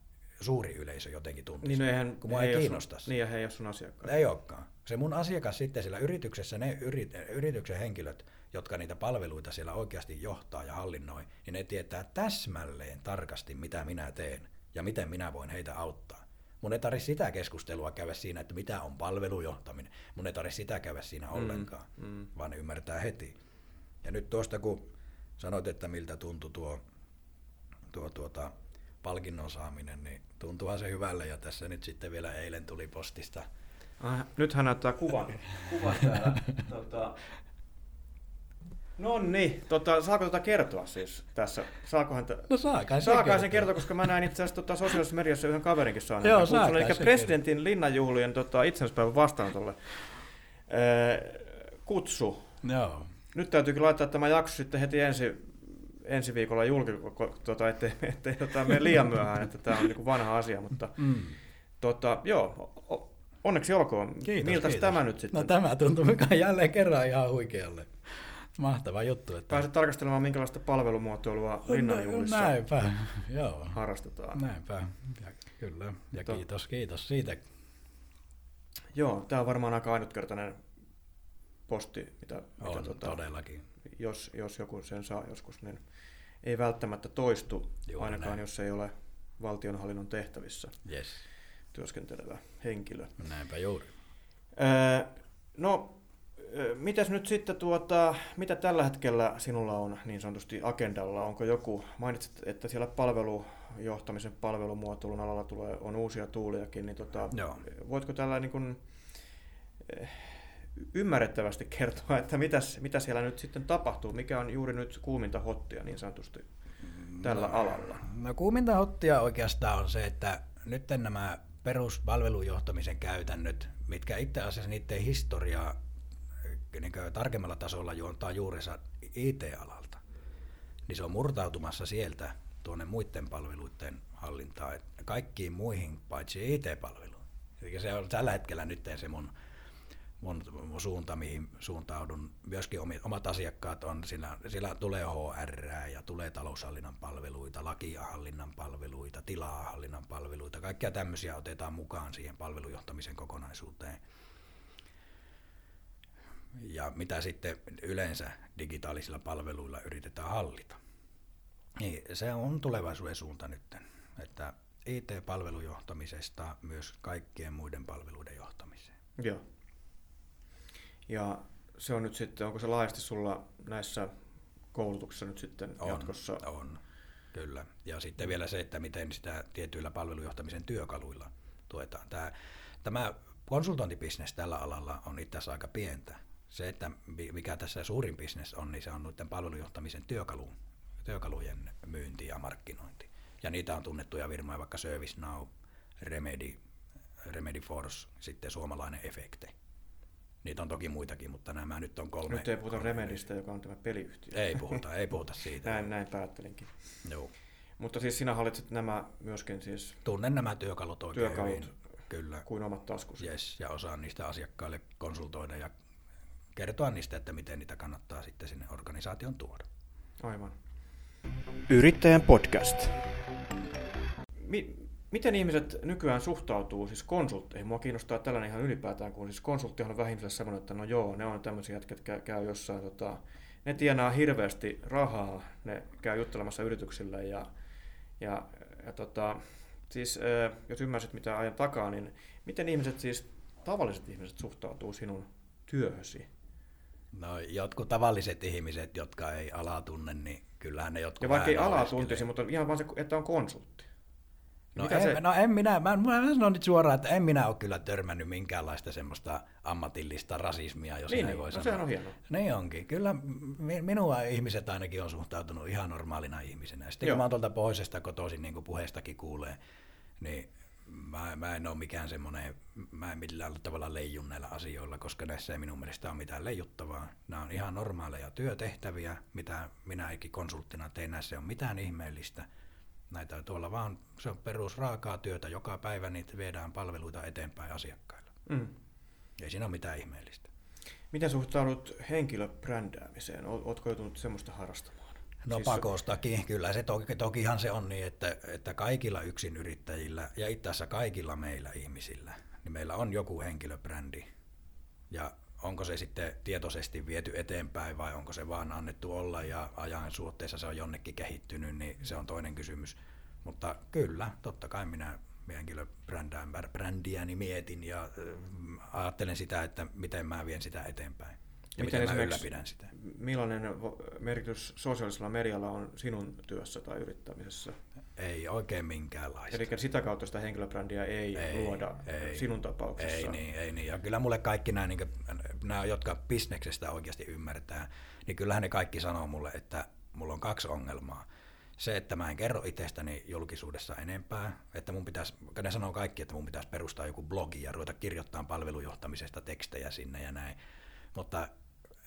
B: suuri yleisö jotenkin tuntisi,
A: niin no eihän,
B: kun mua ei, ei kiinnosta.
A: Sun, niin ja he ei ole sun asiakkaat.
B: Ei olekaan. Se mun asiakas sitten siellä yrityksessä, ne yrit, yrityksen henkilöt, jotka niitä palveluita siellä oikeasti johtaa ja hallinnoi, niin ne tietää täsmälleen tarkasti, mitä minä teen ja miten minä voin heitä auttaa. Mun ei tarvitse sitä keskustelua käydä siinä, että mitä on palvelujohtaminen. Mun ei tarvitse sitä käydä siinä mm, ollenkaan, mm. vaan ne ymmärtää heti. Ja nyt tuosta kun sanoit, että miltä tuntui tuo, tuo tuota, palkinnon saaminen, niin tuntuuhan se hyvälle ja tässä nyt sitten vielä eilen tuli postista.
A: Ah, nyt hän näyttää kuvan, kuvan täällä. tota, No niin, tota, saako tota kertoa siis tässä? Saakohan t-
B: no saakaan
A: sen, saakaan sen kertoa, koska mä näin itse asiassa tota, sosiaalisessa mediassa yhden kaverinkin saanut. Joo, saakaan Eli presidentin kertoo. linnanjuhlien tota, itsenäispäivän vastaanotolle ee, kutsu.
B: Joo.
A: Nyt täytyykin laittaa tämä jakso sitten heti ensi ensi viikolla julki, tota, ettei, ettei tota, mene liian myöhään, että tämä on niin vanha asia, mutta mm. tota, joo, onneksi olkoon. Kiitos, Miltä tämä nyt sitten?
B: No tämä tuntuu mikä jälleen kerran ihan huikealle. Mahtava juttu. Että...
A: Pääset tarkastelemaan, minkälaista palvelumuotoilua Linnanjuhlissa
B: no, näinpä, joo.
A: harrastetaan.
B: Näinpä, ja, kyllä. Ja to... kiitos, kiitos siitä.
A: Joo, tämä on varmaan aika ainutkertainen posti, mitä,
B: on, mitä tota, todellakin.
A: Jos, jos joku sen saa joskus, niin ei välttämättä toistu, Juuri ainakaan näin. jos ei ole valtionhallinnon tehtävissä
B: yes.
A: työskentelevä henkilö.
B: Näinpä juuri.
A: Öö, no, mitäs nyt sitten, tuota, mitä tällä hetkellä sinulla on niin sanotusti agendalla? Onko joku, mainitsit, että siellä palvelujohtamisen palvelumuotoilun alalla tulee, on uusia tuuliakin, niin tota, voitko tällä niin kuin, ymmärrettävästi kertoa, että mitäs, mitä siellä nyt sitten tapahtuu, mikä on juuri nyt kuuminta hottia niin sanotusti tällä no, alalla?
B: No kuuminta hottia oikeastaan on se, että nyt nämä peruspalvelujohtamisen käytännöt, mitkä itse asiassa niiden historiaa niin tarkemmalla tasolla juontaa juurensa IT-alalta, niin se on murtautumassa sieltä tuonne muiden palveluiden hallintaan, kaikkiin muihin paitsi IT-palveluihin. Eli se on tällä hetkellä nyt se mun mun, suunta, mihin suuntaudun. Myöskin omat asiakkaat on, sillä, sillä tulee HR ja tulee taloushallinnan palveluita, lakiahallinnan palveluita, tilaahallinnan palveluita. Kaikkia tämmöisiä otetaan mukaan siihen palvelujohtamisen kokonaisuuteen. Ja mitä sitten yleensä digitaalisilla palveluilla yritetään hallita. Niin, se on tulevaisuuden suunta nyt, että IT-palvelujohtamisesta myös kaikkien muiden palveluiden johtamiseen.
A: Joo. Ja se on nyt sitten, onko se laajasti sulla näissä koulutuksissa nyt sitten
B: on,
A: jatkossa?
B: On, kyllä. Ja sitten vielä se, että miten sitä tietyillä palvelujohtamisen työkaluilla tuetaan. Tämä, tämä konsultointibisnes tällä alalla on itse asiassa aika pientä. Se, että mikä tässä suurin bisnes on, niin se on noiden palvelujohtamisen työkalu, työkalujen myynti ja markkinointi. Ja niitä on tunnettuja firmoja, vaikka ServiceNow, Remedy, Remedy Force, sitten suomalainen Efekte. Niitä on toki muitakin, mutta nämä nyt on kolme.
A: Nyt ei puhuta
B: kolme
A: Remedistä, joka on tämä peliyhtiö.
B: Ei puhuta, ei puhuta siitä.
A: näin, näin päättelinkin.
B: Joo.
A: Mutta siis sinä hallitset nämä myöskin siis
B: Tunnen nämä työkalut oikein
A: työkalut
B: hyvin. Kyllä.
A: kuin omat taskusi.
B: Yes, ja osaan niistä asiakkaille konsultoida ja kertoa niistä, että miten niitä kannattaa sitten sinne organisaation tuoda.
A: Aivan. Yrittäjän podcast. Mi- miten ihmiset nykyään suhtautuu siis konsultteihin? Mua kiinnostaa tällainen ihan ylipäätään, kun siis konsulttihan on vähän ihmiselle semmoinen, että no joo, ne on tämmöisiä, jotka käy jossain, tota, ne tienaa hirveästi rahaa, ne käy juttelemassa yrityksille ja, ja, ja tota, siis jos ymmärsit mitä ajan takaa, niin miten ihmiset siis, tavalliset ihmiset suhtautuu sinun työhösi?
B: No jotkut tavalliset ihmiset, jotka ei alaa tunne, niin kyllähän ne jotkut
A: Ja vaikka ei alaa tuntisi, mutta ihan vaan se, että on konsultti.
B: No
A: Mitä
B: en,
A: se-
B: no en minä, mä, mä sanon nyt suoraan, että en minä ole kyllä törmännyt minkäänlaista semmoista ammatillista rasismia, jos
A: Niin,
B: näin
A: niin.
B: voi
A: No
B: sanoa.
A: sehän on hienoa.
B: Niin onkin. Kyllä mi- minua ihmiset ainakin on suhtautunut ihan normaalina ihmisenä. Sitten
A: Joo.
B: kun mä oon tuolta pohjoisesta kotoisin, niin kuin puheestakin kuulee, niin mä, mä en ole mikään semmoinen, mä en millään tavalla leijun näillä asioilla, koska näissä ei minun mielestä ole mitään leijuttavaa. Nämä on ihan normaaleja työtehtäviä, mitä minä eikin konsulttina teen. Näissä ei ole mitään ihmeellistä. Näitä tuolla vaan, se on perus raakaa työtä. Joka päivä niitä viedään palveluita eteenpäin asiakkaille.
A: Mm.
B: Ei siinä ole mitään ihmeellistä.
A: Miten suhtaudut henkilöbrändäämiseen? O- Ootko joutunut semmoista harrastamaan?
B: No
A: Siis-
B: siis... pakostakin, kyllä se toki, tokihan se on niin, että, että kaikilla yksinyrittäjillä ja itse asiassa kaikilla meillä ihmisillä, niin meillä on joku henkilöbrändi. Ja onko se sitten tietoisesti viety eteenpäin vai onko se vaan annettu olla ja ajan suhteessa se on jonnekin kehittynyt, niin se on toinen kysymys. Mutta kyllä, totta kai minä henkilöbrändiäni mietin ja ajattelen sitä, että miten mä vien sitä eteenpäin. Ja, miten, mä ylläpidän sitä.
A: Millainen merkitys sosiaalisella medialla on sinun työssä tai yrittämisessä?
B: Ei oikein minkäänlaista.
A: Eli sitä kautta sitä henkilöbrändiä ei,
B: Ei,
A: luoda
B: ei.
A: sinun tapauksessa.
B: Ei niin, ei niin. Ja kyllä mulle kaikki nämä, niin nämä, jotka bisneksestä oikeasti ymmärtää, niin kyllähän ne kaikki sanoo mulle, että mulla on kaksi ongelmaa. Se, että mä en kerro itsestäni julkisuudessa enempää, että mun pitäisi, ne sanoo kaikki, että mun pitäisi perustaa joku blogi ja ruveta kirjoittamaan palvelujohtamisesta tekstejä sinne ja näin. Mutta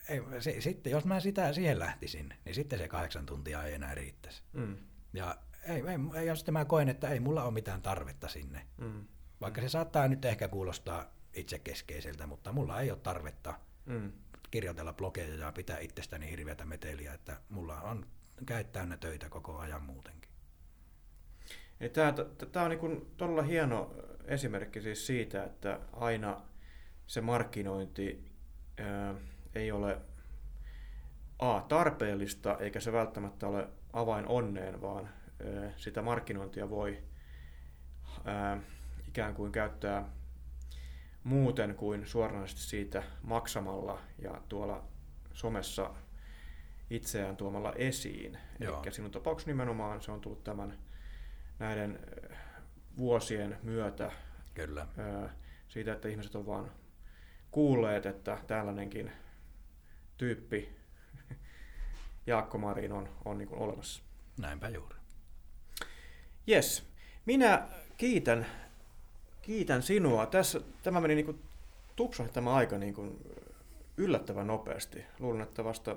B: ei, se, sitten jos mä sitä siihen lähtisin, niin sitten se kahdeksan tuntia ei enää riittäisi.
A: Mm.
B: Ja ei, ei, ja sitten mä koen, että ei mulla ole mitään tarvetta sinne.
A: Mm.
B: Vaikka se saattaa nyt ehkä kuulostaa itsekeskeiseltä, mutta mulla ei ole tarvetta
A: Mm.
B: kirjoitella blogeja ja pitää itsestäni hirveätä meteliä, että mulla on kädet täynnä töitä koko ajan muutenkin.
A: Tämä, tämä on niin todella hieno esimerkki siis siitä, että aina se markkinointi ää, ei ole A, tarpeellista, eikä se välttämättä ole avain onneen, vaan ää, sitä markkinointia voi ää, ikään kuin käyttää muuten kuin suoranaisesti siitä maksamalla ja tuolla somessa itseään tuomalla esiin. Eli sinun tapauksessa nimenomaan se on tullut tämän näiden vuosien myötä
B: Kyllä.
A: ää, siitä, että ihmiset on vaan kuulleet, että tällainenkin tyyppi Jaakko Marin on, on niin olemassa.
B: Näinpä juuri.
A: Yes, minä kiitän, kiitän sinua. Tässä, tämä meni niin kuin, tämä aika niin kuin yllättävän nopeasti. Luulen, että vasta,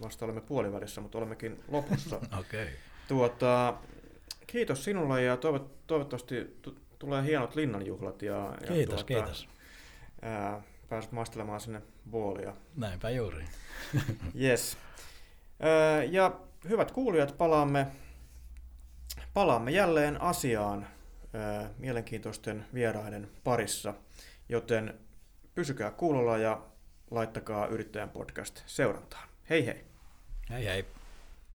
A: vasta olemme puolivälissä, mutta olemmekin lopussa.
B: Okei. Okay.
A: Tuota, kiitos sinulle ja toivot, toivottavasti t- tulee hienot linnanjuhlat. Ja, ja
B: Kiitos,
A: tuota,
B: kiitos.
A: Ää, pääset maistelemaan sinne vuolia.
B: Näinpä juuri.
A: yes. Ja hyvät kuulijat, palaamme, palaamme jälleen asiaan mielenkiintoisten vieraiden parissa, joten pysykää kuulolla ja laittakaa Yrittäjän podcast seurantaan. Hei hei!
B: Hei hei!